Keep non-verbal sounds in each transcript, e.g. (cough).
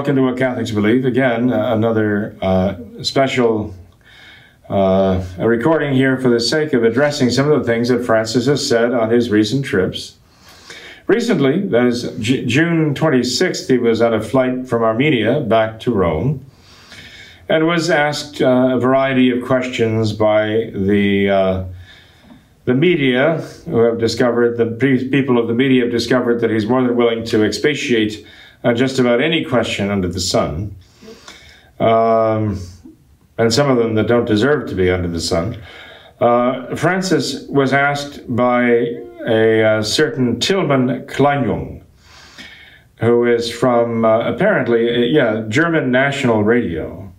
Welcome to What Catholics Believe. Again, uh, another uh, special uh, a recording here for the sake of addressing some of the things that Francis has said on his recent trips. Recently, that is J- June 26th, he was on a flight from Armenia back to Rome and was asked uh, a variety of questions by the uh, the media, who have discovered the people of the media have discovered that he's more than willing to expatiate on just about any question under the sun, um, and some of them that don't deserve to be under the sun. Uh, Francis was asked by a, a certain Tilman Kleinjung, who is from uh, apparently, uh, yeah, German National Radio.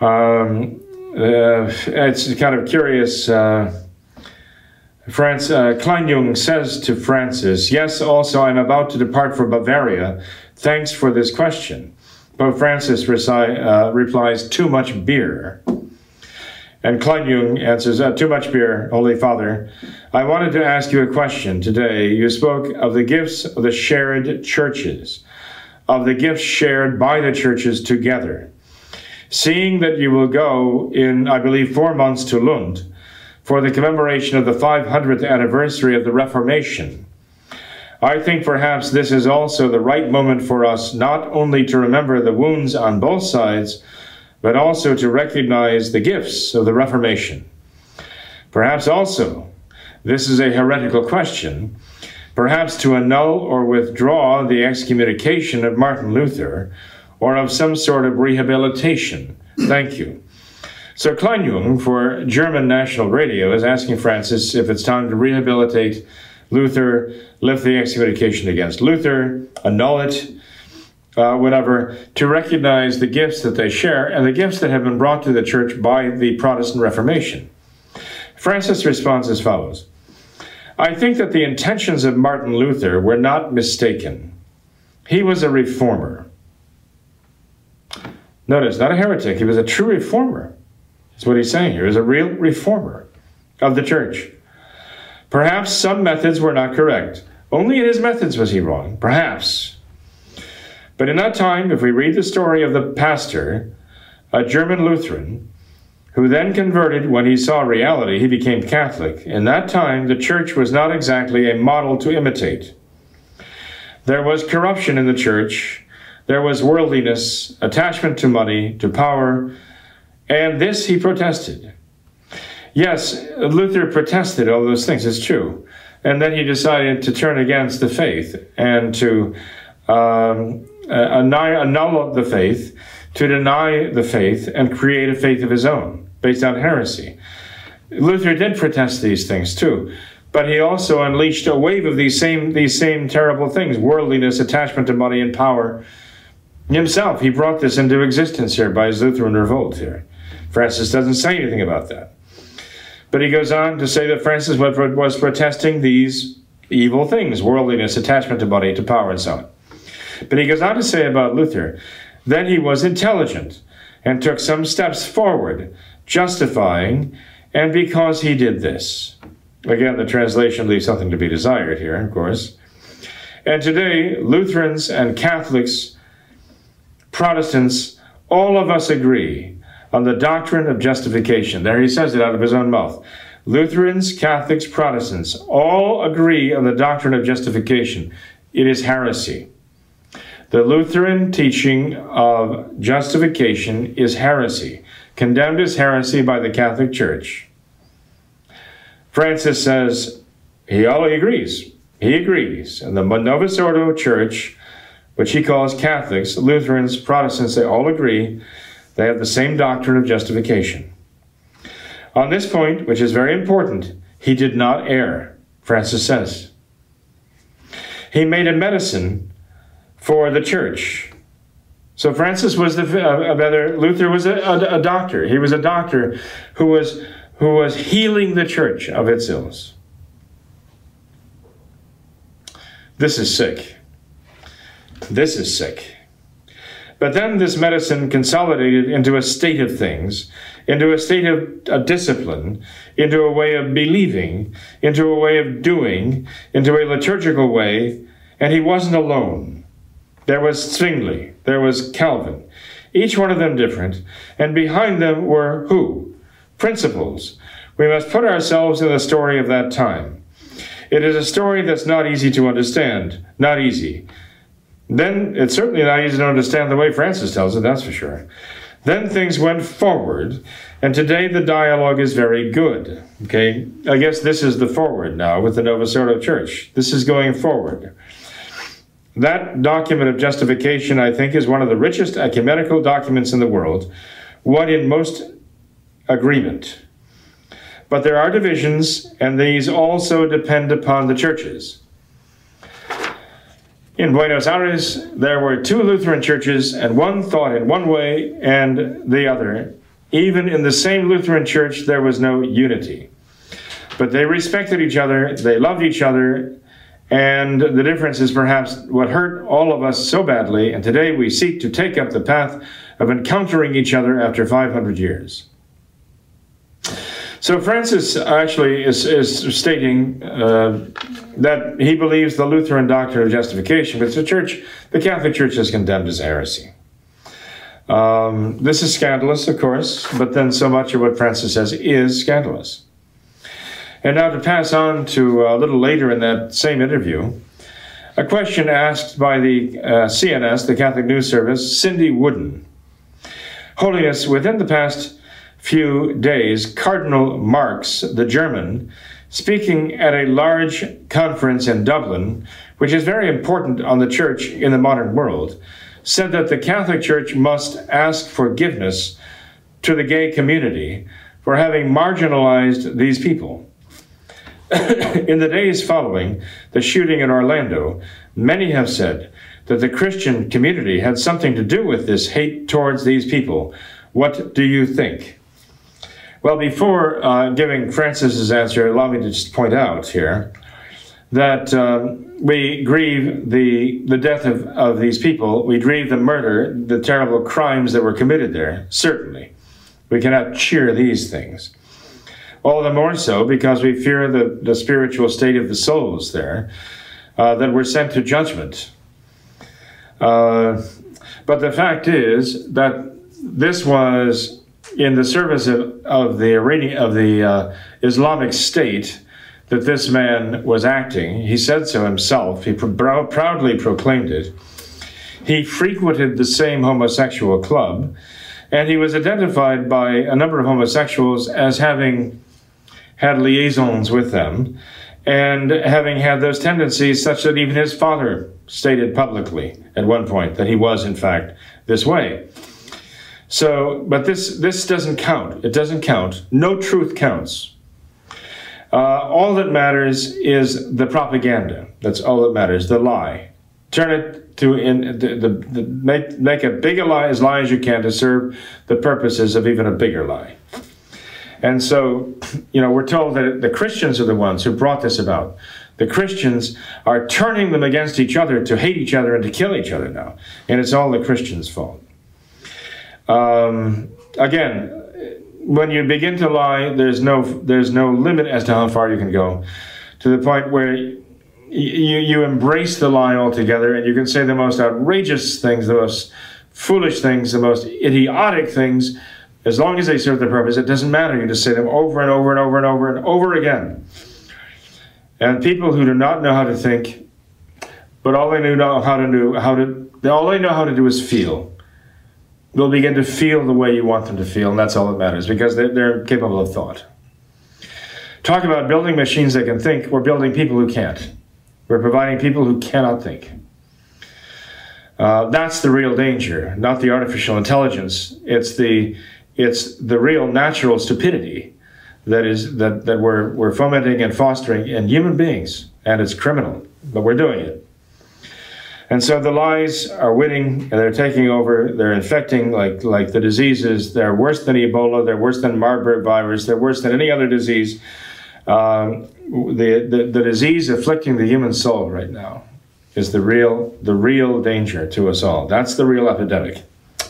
Um, uh, it's kind of curious. Uh, Franz uh, Kleinjung says to Francis, Yes, also I'm about to depart for Bavaria. Thanks for this question. Pope Francis uh, replies, Too much beer. And Kleinjung answers, uh, Too much beer, Holy Father. I wanted to ask you a question today. You spoke of the gifts of the shared churches, of the gifts shared by the churches together. Seeing that you will go in, I believe, four months to Lund, for the commemoration of the 500th anniversary of the Reformation. I think perhaps this is also the right moment for us not only to remember the wounds on both sides, but also to recognize the gifts of the Reformation. Perhaps also, this is a heretical question, perhaps to annul or withdraw the excommunication of Martin Luther or of some sort of rehabilitation. Thank you. So Kleinjung for German National Radio is asking Francis if it's time to rehabilitate Luther, lift the excommunication against Luther, annul it, uh, whatever, to recognize the gifts that they share and the gifts that have been brought to the church by the Protestant Reformation. Francis responds as follows I think that the intentions of Martin Luther were not mistaken. He was a reformer. Notice, not a heretic, he was a true reformer. That's what he's saying here, is a real reformer of the church. Perhaps some methods were not correct. Only in his methods was he wrong, perhaps. But in that time, if we read the story of the pastor, a German Lutheran, who then converted when he saw reality, he became Catholic. In that time, the church was not exactly a model to imitate. There was corruption in the church, there was worldliness, attachment to money, to power, and this he protested. Yes, Luther protested all those things, it's true. And then he decided to turn against the faith and to um, annul the faith, to deny the faith, and create a faith of his own based on heresy. Luther did protest these things too, but he also unleashed a wave of these same these same terrible things: worldliness, attachment to money and power. Himself, he brought this into existence here by his Lutheran revolt here. Francis doesn't say anything about that. But he goes on to say that Francis was protesting these evil things worldliness, attachment to money, to power, and so on. But he goes on to say about Luther then he was intelligent and took some steps forward, justifying, and because he did this. Again, the translation leaves something to be desired here, of course. And today, Lutherans and Catholics, Protestants, all of us agree on the doctrine of justification. There he says it out of his own mouth. Lutherans, Catholics, Protestants all agree on the doctrine of justification. It is heresy. The Lutheran teaching of justification is heresy, condemned as heresy by the Catholic Church. Francis says he all agrees. He agrees. And the Novus Ordo Church, which he calls Catholics, Lutherans, Protestants, they all agree they have the same doctrine of justification. On this point, which is very important, he did not err, Francis says. He made a medicine for the church. So Francis was the uh, rather Luther was a, a, a doctor. He was a doctor who was who was healing the church of its ills. This is sick. This is sick. But then this medicine consolidated into a state of things, into a state of a discipline, into a way of believing, into a way of doing, into a liturgical way, and he wasn't alone. There was Zwingli, there was Calvin, each one of them different, and behind them were who? Principles. We must put ourselves in the story of that time. It is a story that's not easy to understand, not easy. Then it's certainly not easy to understand the way Francis tells it, that's for sure. Then things went forward, and today the dialogue is very good. Okay, I guess this is the forward now with the Ordo Church. This is going forward. That document of justification, I think, is one of the richest ecumenical documents in the world, one in most agreement. But there are divisions, and these also depend upon the churches. In Buenos Aires, there were two Lutheran churches, and one thought in one way and the other. Even in the same Lutheran church, there was no unity. But they respected each other, they loved each other, and the difference is perhaps what hurt all of us so badly, and today we seek to take up the path of encountering each other after 500 years. So Francis actually is, is stating uh, that he believes the Lutheran doctrine of justification, but the church, the Catholic Church, has condemned as heresy. Um, this is scandalous, of course, but then so much of what Francis says is scandalous. And now to pass on to a little later in that same interview, a question asked by the uh, CNS, the Catholic News Service, Cindy Wooden. Holiness, within the past few days, Cardinal Marx, the German, speaking at a large conference in Dublin, which is very important on the church in the modern world, said that the Catholic Church must ask forgiveness to the gay community for having marginalized these people. (coughs) in the days following the shooting in Orlando, many have said that the Christian community had something to do with this hate towards these people. What do you think? Well, before uh, giving Francis's answer, allow me to just point out here that um, we grieve the, the death of, of these people. We grieve the murder, the terrible crimes that were committed there, certainly. We cannot cheer these things. All the more so because we fear the, the spiritual state of the souls there uh, that were sent to judgment. Uh, but the fact is that this was in the service of, of the Iranian, of the uh, Islamic State that this man was acting. He said so himself. He pr- proudly proclaimed it. He frequented the same homosexual club, and he was identified by a number of homosexuals as having had liaisons with them and having had those tendencies such that even his father stated publicly at one point that he was, in fact, this way. So, but this this doesn't count. It doesn't count. No truth counts. Uh, all that matters is the propaganda. That's all that matters. The lie. Turn it to in the, the, the make make a big a lie as lie as you can to serve the purposes of even a bigger lie. And so, (clears throat) you know, we're told that the Christians are the ones who brought this about. The Christians are turning them against each other to hate each other and to kill each other now. And it's all the Christians' fault. Um, again, when you begin to lie, there's no there's no limit as to how far you can go, to the point where you, you embrace the lie altogether, and you can say the most outrageous things, the most foolish things, the most idiotic things, as long as they serve the purpose. It doesn't matter. You just say them over and over and over and over and over again. And people who do not know how to think, but all they know how to do how to all they know how to do is feel will begin to feel the way you want them to feel, and that's all that matters because they're, they're capable of thought. Talk about building machines that can think, we're building people who can't. We're providing people who cannot think. Uh, that's the real danger, not the artificial intelligence. It's the it's the real natural stupidity that is that, that we're we're fomenting and fostering in human beings, and it's criminal, but we're doing it. And so the lies are winning, and they're taking over. They're infecting like like the diseases. They're worse than Ebola. They're worse than Marburg virus. They're worse than any other disease. Um, the, the the disease afflicting the human soul right now is the real the real danger to us all. That's the real epidemic,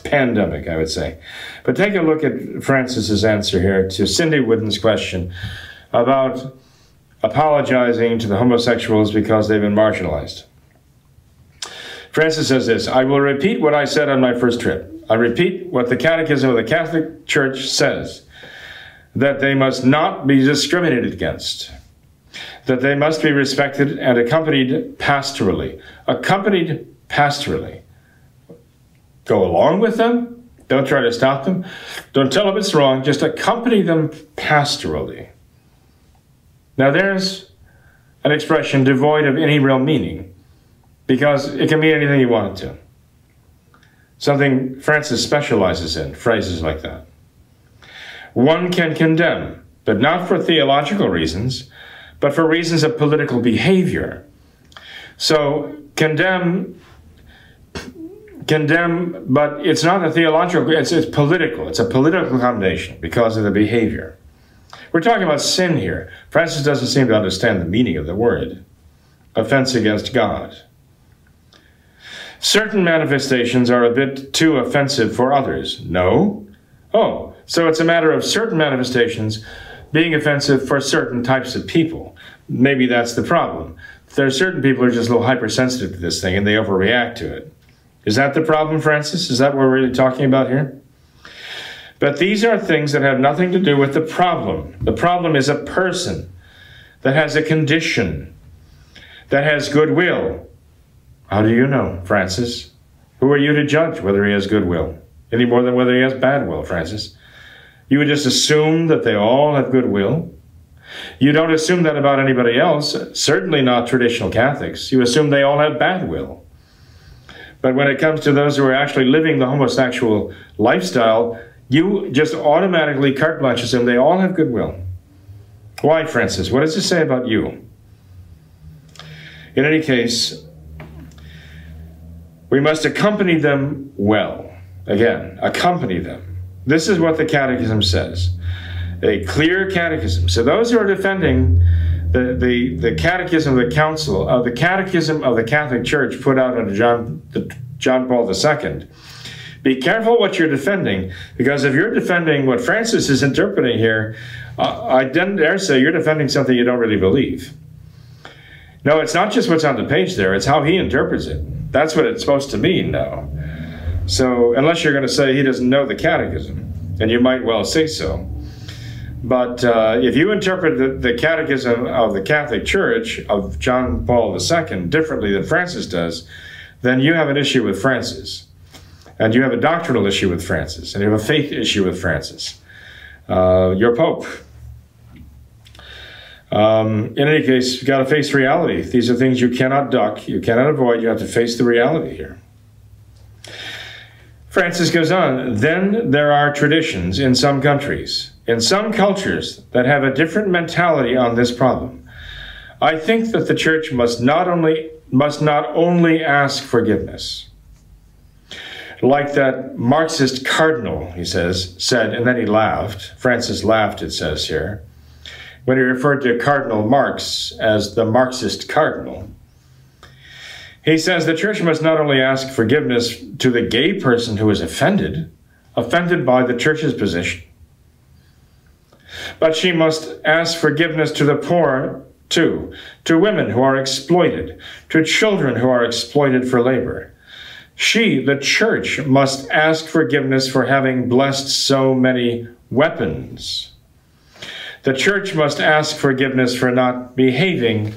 pandemic, I would say. But take a look at Francis's answer here to Cindy Wooden's question about apologizing to the homosexuals because they've been marginalized. Francis says this I will repeat what I said on my first trip. I repeat what the Catechism of the Catholic Church says that they must not be discriminated against, that they must be respected and accompanied pastorally. Accompanied pastorally. Go along with them, don't try to stop them, don't tell them it's wrong, just accompany them pastorally. Now, there's an expression devoid of any real meaning because it can mean anything you want it to. Something Francis specializes in, phrases like that. One can condemn, but not for theological reasons, but for reasons of political behavior. So, condemn condemn, but it's not a theological, it's, it's political. It's a political condemnation because of the behavior. We're talking about sin here. Francis doesn't seem to understand the meaning of the word offense against God. Certain manifestations are a bit too offensive for others. No? Oh, so it's a matter of certain manifestations being offensive for certain types of people. Maybe that's the problem. There are certain people who are just a little hypersensitive to this thing and they overreact to it. Is that the problem, Francis? Is that what we're really talking about here? But these are things that have nothing to do with the problem. The problem is a person that has a condition, that has goodwill, how do you know, Francis? Who are you to judge whether he has goodwill? Any more than whether he has bad will, Francis. You would just assume that they all have goodwill. You don't assume that about anybody else, certainly not traditional Catholics. You assume they all have bad will. But when it comes to those who are actually living the homosexual lifestyle, you just automatically carte blanche assume they all have goodwill. Why, Francis? What does it say about you? In any case, we must accompany them well. Again, accompany them. This is what the Catechism says a clear catechism. So those who are defending the, the, the Catechism of the Council, of uh, the Catechism of the Catholic Church put out under John, the, John Paul II, be careful what you're defending, because if you're defending what Francis is interpreting here, uh, I dare say you're defending something you don't really believe. No, it's not just what's on the page there, it's how he interprets it. That's what it's supposed to mean now. So, unless you're going to say he doesn't know the catechism, and you might well say so. But uh, if you interpret the, the, Catechism of the Catholic Church of John Paul II differently than Francis does, then you have an issue with Francis. And you have a doctrinal issue with Francis, and you have a faith issue with Francis. Uh, your Pope. Um, in any case, you've got to face reality. These are things you cannot duck, you cannot avoid. You have to face the reality here. Francis goes on, then there are traditions in some countries, in some cultures, that have a different mentality on this problem. I think that the church must not only must not only ask forgiveness. Like that Marxist cardinal, he says, said, and then he laughed. Francis laughed, it says here when he referred to Cardinal Marx as the Marxist cardinal. He says the church must not only ask forgiveness to the gay person who is offended, offended by the church's position, but she must ask forgiveness to the poor too, to women who are exploited, to children who are exploited for labor. She, the church, must ask forgiveness for having blessed so many weapons the church must ask forgiveness for not behaving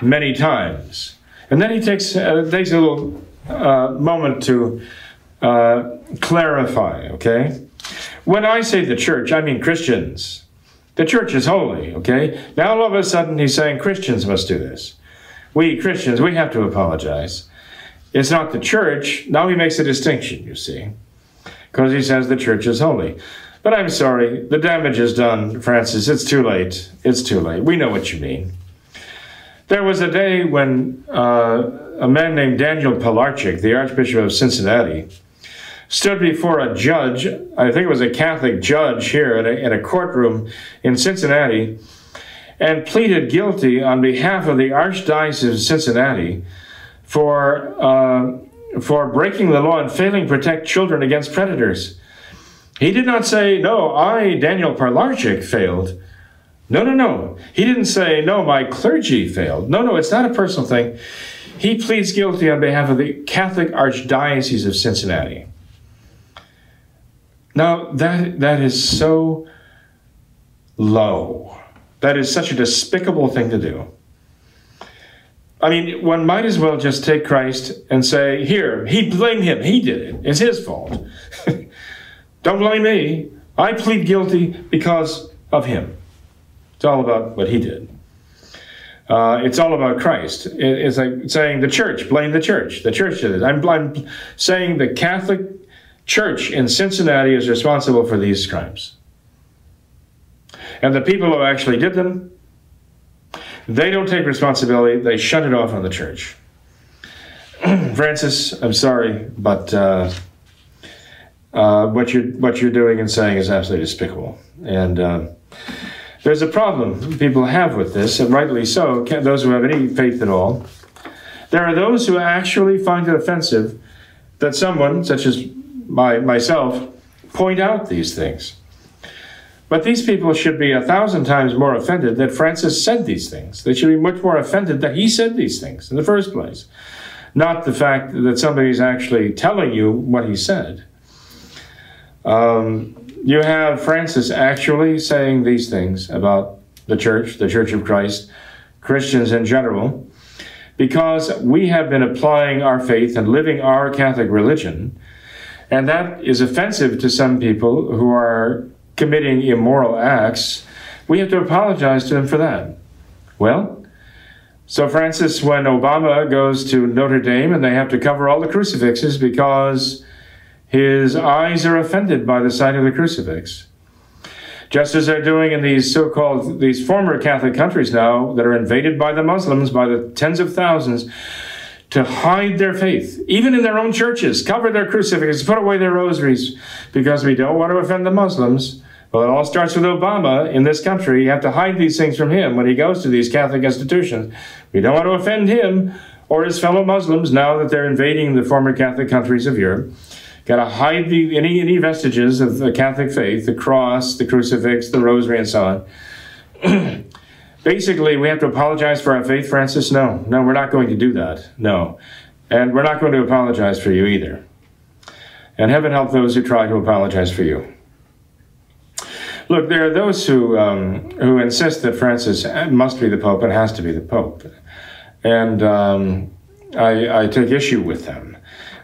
many times. And then he takes, uh, takes a little uh, moment to uh, clarify, okay? When I say the church, I mean Christians. The church is holy, okay? Now all of a sudden he's saying Christians must do this. We Christians, we have to apologize. It's not the church. Now he makes a distinction, you see, because he says the church is holy. But I'm sorry, the damage is done, Francis. It's too late. It's too late. We know what you mean. There was a day when uh, a man named Daniel Pilarczyk, the Archbishop of Cincinnati, stood before a judge, I think it was a Catholic judge here in a, in a courtroom in Cincinnati, and pleaded guilty on behalf of the Archdiocese of Cincinnati for, uh, for breaking the law and failing to protect children against predators. He did not say, No, I, Daniel Pilarczyk, failed. No, no, no. He didn't say, No, my clergy failed. No, no, it's not a personal thing. He pleads guilty on behalf of the Catholic Archdiocese of Cincinnati. Now, that, that is so low. That is such a despicable thing to do. I mean, one might as well just take Christ and say, Here, he blame him. He did it. It's his fault. (laughs) Don't blame me. I plead guilty because of him. It's all about what he did. Uh, it's all about Christ. It, it's like saying the church, blame the church. The church did it. I'm, I'm saying the Catholic Church in Cincinnati is responsible for these crimes. And the people who actually did them, they don't take responsibility. They shut it off on the church. (clears throat) Francis, I'm sorry, but uh, uh, what you're what you're doing and saying is absolutely despicable. And uh, there's a problem people have with this, and rightly so. Those who have any faith at all, there are those who actually find it offensive that someone, such as my, myself, point out these things. But these people should be a thousand times more offended that Francis said these things. They should be much more offended that he said these things in the first place, not the fact that somebody's actually telling you what he said. Um, you have Francis actually saying these things about the church, the Church of Christ, Christians in general, because we have been applying our faith and living our Catholic religion, and that is offensive to some people who are committing immoral acts. We have to apologize to them for that. Well, so Francis, when Obama goes to Notre Dame and they have to cover all the crucifixes because his eyes are offended by the sight of the crucifix. Just as they're doing in these so called, these former Catholic countries now that are invaded by the Muslims by the tens of thousands to hide their faith, even in their own churches, cover their crucifixes, put away their rosaries, because we don't want to offend the Muslims. Well, it all starts with Obama in this country. You have to hide these things from him when he goes to these Catholic institutions. We don't want to offend him or his fellow Muslims now that they're invading the former Catholic countries of Europe. Got to hide the, any, any vestiges of the Catholic faith, the cross, the crucifix, the rosary, and so on. (clears throat) Basically, we have to apologize for our faith, Francis? No, no, we're not going to do that. No. And we're not going to apologize for you either. And heaven help those who try to apologize for you. Look, there are those who, um, who insist that Francis must be the Pope and has to be the Pope. And um, I, I, take issue with them.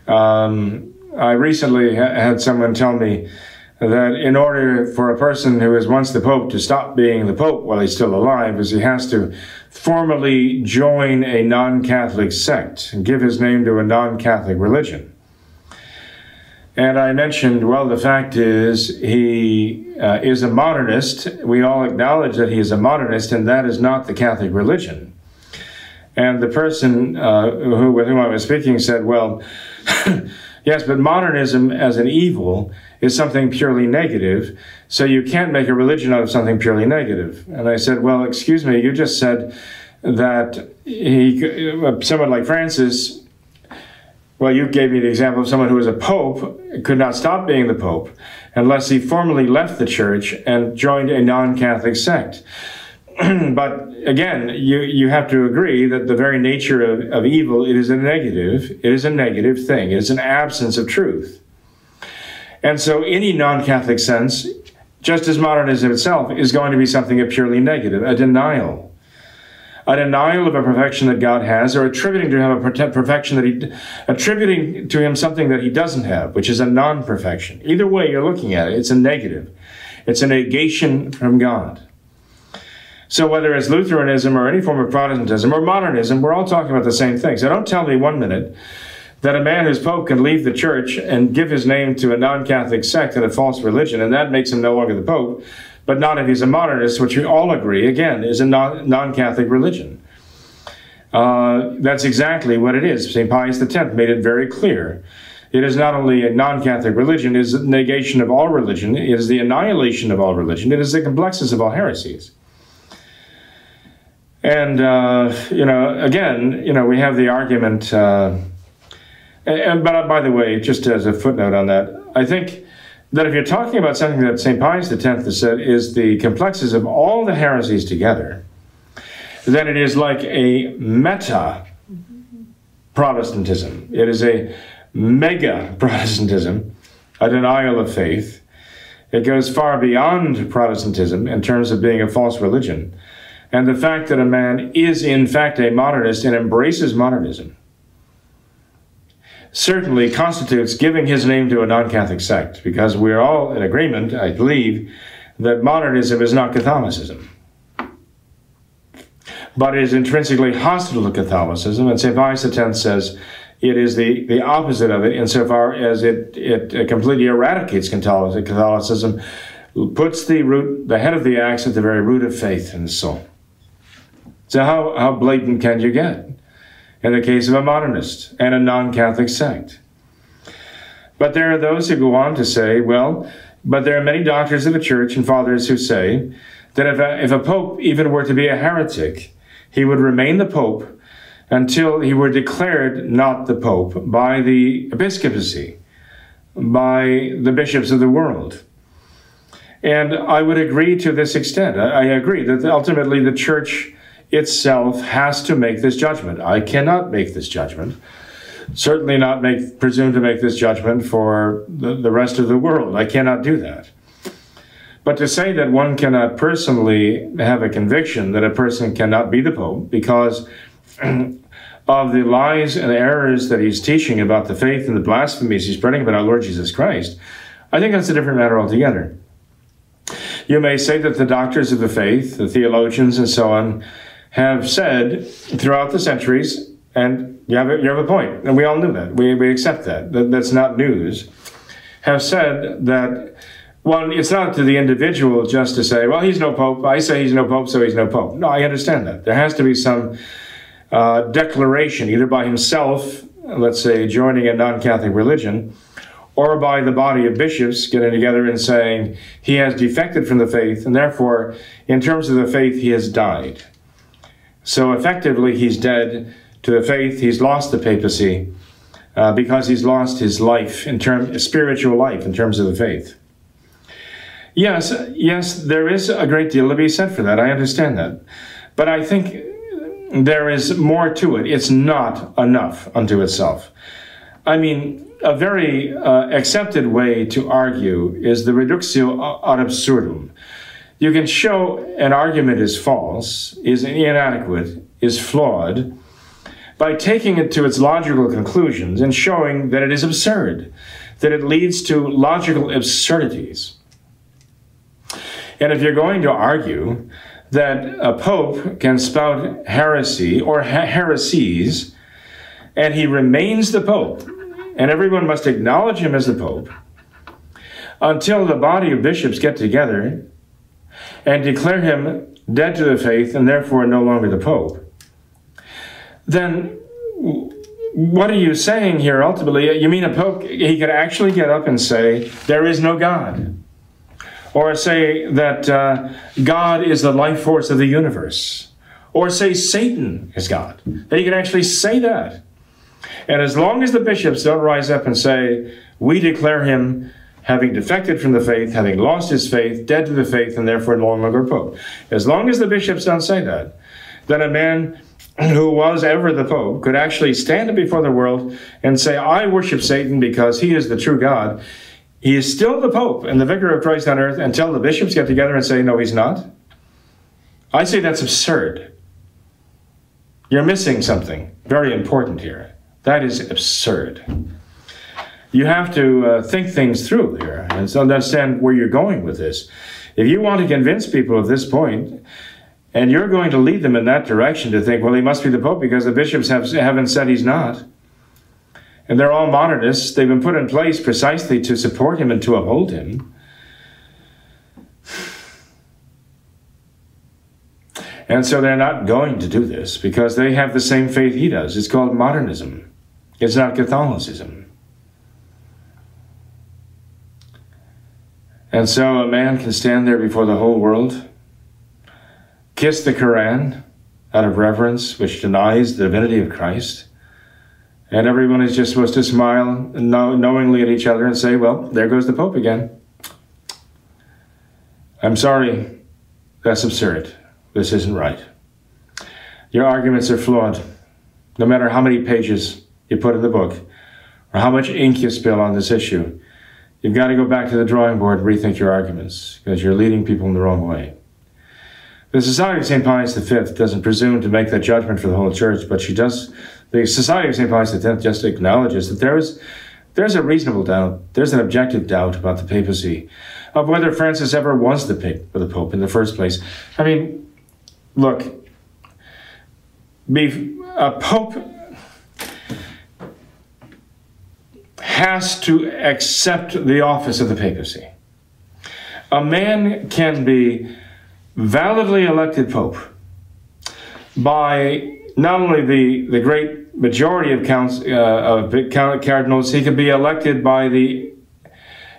Um, I recently ha- had someone tell me that in order for a person who is once the Pope to stop being the Pope while he's still alive, is he has to formally join a non-Catholic sect and give his name to a non-Catholic religion. And I mentioned, well, the fact is he uh, is a modernist. We all acknowledge that he is a modernist, and that is not the Catholic religion. And the person uh, who, with whom I was speaking said, well, (laughs) Yes, but modernism as an evil is something purely negative, so you can't make a religion out of something purely negative. And I said, Well, excuse me, you just said that he, someone like Francis, well, you gave me the example of someone who was a pope, could not stop being the pope unless he formally left the church and joined a non Catholic sect. (clears throat) but again, you, you have to agree that the very nature of, of evil, it is a negative, it is a negative thing. It is an absence of truth. And so any non-Catholic sense, just as modernism itself, is going to be something of purely negative, a denial. A denial of a perfection that God has, or attributing to him a perfection that he, attributing to him something that he doesn't have, which is a non-perfection. Either way you're looking at it, it's a negative. It's a negation from God. So whether it's Lutheranism or any form of Protestantism or modernism, we're all talking about the same thing. So don't tell me one minute that a man who's pope can leave the church and give his name to a non-Catholic sect and a false religion, and that makes him no longer the pope, but not if he's a modernist, which we all agree, again, is a non- non-Catholic religion. uh, that's exactly what it is. St. Pius X made it very clear. It is not only a non Catholic religion, it is negation of all religion, it is the annihilation of all religion, it is the complexus of all heresies. And, uh, you know, again, you know, we have the argument, uh, and, but by the way, just as a footnote on that, I think that if you're talking about something that St. Pius X has said is the complexus of all the heresies together, then it is like a meta Protestantism. It is a mega Protestantism, a denial of faith. It goes far beyond Protestantism in terms of being a false religion. And the fact that a man is, in fact, a modernist and embraces modernism certainly constitutes giving his name to a non Catholic sect, because we're all in agreement, I believe, that modernism is not Catholicism but it is intrinsically hostile to Catholicism. And St. Pius X says it is the, the opposite of it insofar as it, it, completely eradicates Catholicism, puts the root, the head of the axe at the very root of faith in the soul. So how, how blatant can you get in the case of a modernist and a non-Catholic sect? But there are those who go on to say, well, but there are many doctors of the church and fathers who say that if a, if a pope even were to be a heretic, he would remain the pope until he were declared not the pope by the episcopacy, by the bishops of the world. And I would agree to this extent. I agree that ultimately the church itself has to make this judgment. I cannot make this judgment. Certainly not make presume to make this judgment for the, the rest of the world. I cannot do that. But to say that one cannot personally have a conviction that a person cannot be the Pope because (clears throat) of the lies and errors that he's teaching about the faith and the blasphemies he's spreading about our Lord Jesus Christ, I think that's a different matter altogether. You may say that the doctors of the faith, the theologians and so on, have said throughout the centuries, and you have a, you have a point, and we all knew that. We, we accept that. that. That's not news. Have said that well, it's not to the individual just to say, well, he's no pope. I say he's no pope, so he's no pope. No, I understand that. There has to be some uh, declaration, either by himself, let's say joining a non Catholic religion, or by the body of bishops getting together and saying he has defected from the faith, and therefore, in terms of the faith, he has died. So effectively, he's dead to the faith, he's lost the papacy. Uh, because he's lost his life in term spiritual life in terms of the faith. Yes, yes, there is a great deal to be said for that. I understand that. But I think there is more to it. It's not enough unto itself. I mean, a very uh, accepted way to argue is the reductio ad absurdum. You can show an argument is false, is inadequate, is flawed, by taking it to its logical conclusions and showing that it is absurd, that it leads to logical absurdities. And if you're going to argue that a pope can spout heresy or heresies, and he remains the pope, and everyone must acknowledge him as the pope, until the body of bishops get together and declare him dead to the faith and therefore no longer the pope, then what are you saying here ultimately? You mean a pope, he could actually get up and say, There is no God or say that uh, God is the life force of the universe, or say Satan is God. That he could actually say that. And as long as the bishops don't rise up and say, we declare him having defected from the faith, having lost his faith, dead to the faith, and therefore no longer pope. As long as the bishops don't say that, then a man who was ever the pope could actually stand before the world and say, I worship Satan because he is the true God. He is still the Pope and the vicar of Christ on earth until the bishops get together and say, no, he's not. I say that's absurd. You're missing something very important here. That is absurd. You have to uh, think things through here and so understand where you're going with this. If you want to convince people at this point, and you're going to lead them in that direction to think, well, he must be the Pope because the bishops have, haven't said he's not, and they're all modernists. They've been put in place precisely to support him and to uphold him. And so they're not going to do this because they have the same faith he does. It's called modernism, it's not Catholicism. And so a man can stand there before the whole world, kiss the Koran out of reverence, which denies the divinity of Christ, and everyone is just supposed to smile knowingly at each other and say, Well, there goes the Pope again. I'm sorry, that's absurd. This isn't right. Your arguments are flawed, no matter how many pages you put in the book or how much ink you spill on this issue. You've got to go back to the drawing board and rethink your arguments because you're leading people in the wrong way. The Society of St. Pius V doesn't presume to make that judgment for the whole church, but she does. The Society of St. Pius X just acknowledges that there is there's a reasonable doubt, there's an objective doubt about the papacy, of whether Francis ever was the, the Pope in the first place. I mean, look, a Pope has to accept the office of the papacy. A man can be validly elected Pope by not only the, the great majority of, counts, uh, of cardinals, he can be elected by the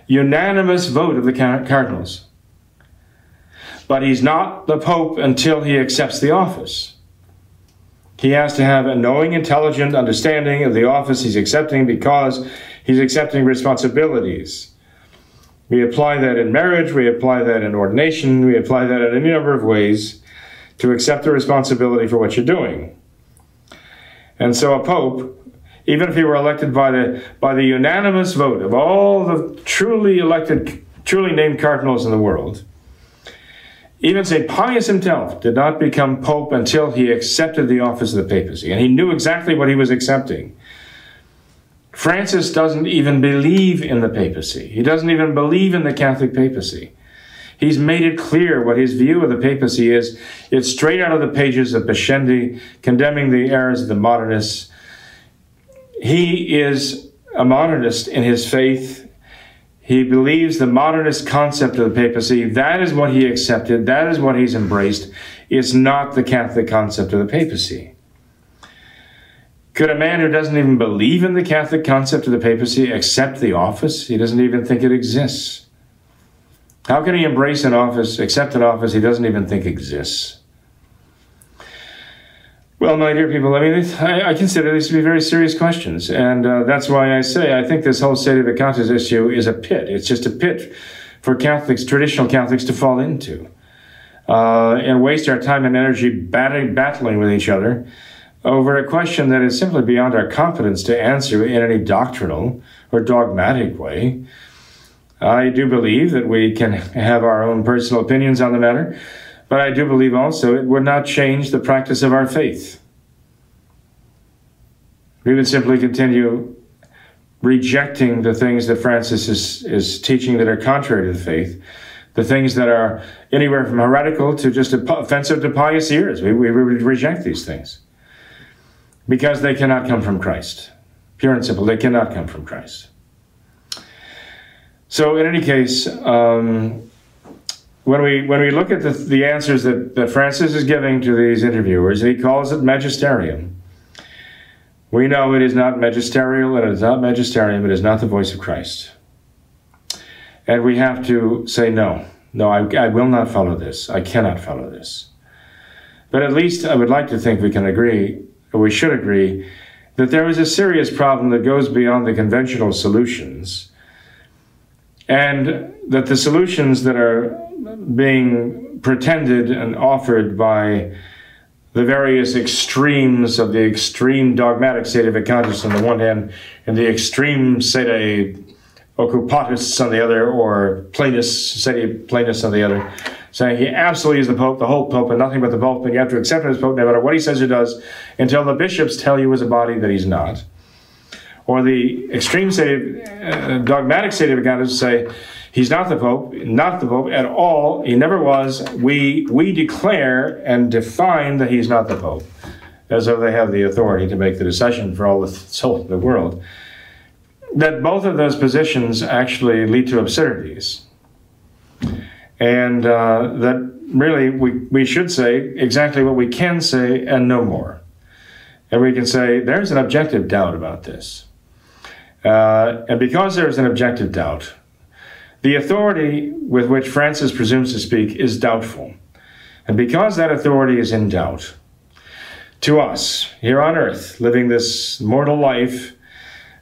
unanimous vote of the cardinals. But he's not the Pope until he accepts the office. He has to have a knowing, intelligent understanding of the office he's accepting because he's accepting responsibilities. We apply that in marriage, we apply that in ordination, we apply that in any number of ways to accept the responsibility for what you're doing. And so a pope, even if he were elected by the by the unanimous vote of all the truly elected, truly named cardinals in the world, even St. Pius himself did not become pope until he accepted the office of the papacy, and he knew exactly what he was accepting. Francis doesn't even believe in the papacy. He doesn't even believe in the Catholic papacy. He's made it clear what his view of the papacy is. It's straight out of the pages of Pascendi, condemning the errors of the modernists. He is a modernist in his faith. He believes the modernist concept of the papacy. That is what he accepted. That is what he's embraced. It's not the Catholic concept of the papacy. Could a man who doesn't even believe in the Catholic concept of the papacy accept the office? He doesn't even think it exists. How can he embrace an office, accept an office he doesn't even think exists? Well, my dear people, I mean, I, I consider these to be very serious questions. And uh, that's why I say I think this whole state of sedevacantist issue is a pit. It's just a pit for Catholics, traditional Catholics, to fall into uh, and waste our time and energy battling with each other over a question that is simply beyond our competence to answer in any doctrinal or dogmatic way. I do believe that we can have our own personal opinions on the matter, but I do believe also it would not change the practice of our faith. We would simply continue rejecting the things that Francis is, is teaching that are contrary to the faith, the things that are anywhere from heretical to just offensive to pious ears. We, we would reject these things because they cannot come from Christ. Pure and simple, they cannot come from Christ. So in any case, um, when we when we look at the, the answers that, that Francis is giving to these interviewers, he calls it magisterium. We know it is not magisterial and it is not magisterium, it is not the voice of Christ. And we have to say no. No, I, I will not follow this. I cannot follow this. But at least I would like to think we can agree, or we should agree, that there is a serious problem that goes beyond the conventional solutions and that the solutions that are being pretended and offered by the various extremes of the extreme dogmatic sedevacantists on the one hand and the extreme sede occupatists on the other or plenists, sede plenists on the other, saying he absolutely is the Pope, the whole Pope, and nothing but the Pope, and you have to accept him as Pope no matter what he says or does until the bishops tell you as a body that he's not or the extreme dogmatic state, of uh, dogmatic sedevacantist say he's not the pope, not the pope at all. He never was. We we declare and define that he's not the pope, as though they have the authority to make the decision for all the soul of the world. That both of those positions actually lead to absurdities, and uh, that really, we, we should say exactly what we can say and no more. And we can say there's an objective doubt about this. Uh, and because there's an objective doubt, the authority with which Francis presumes to speak is doubtful. And because that authority is in doubt, to us here on earth, living this mortal life,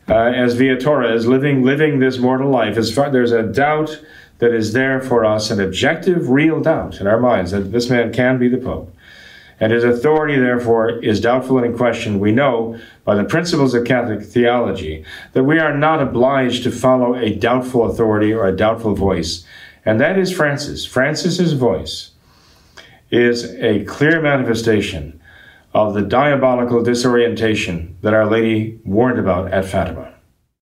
uh, as viatores, living living this mortal life, as far, there's a doubt that is there for us, an objective, real doubt in our minds that this man can be the Pope. And his authority, therefore, is doubtful and in question. We know by the principles of Catholic theology that we are not obliged to follow a doubtful authority or a doubtful voice. And that is Francis. Francis's voice is a clear manifestation of the diabolical disorientation that Our Lady warned about at Fatima.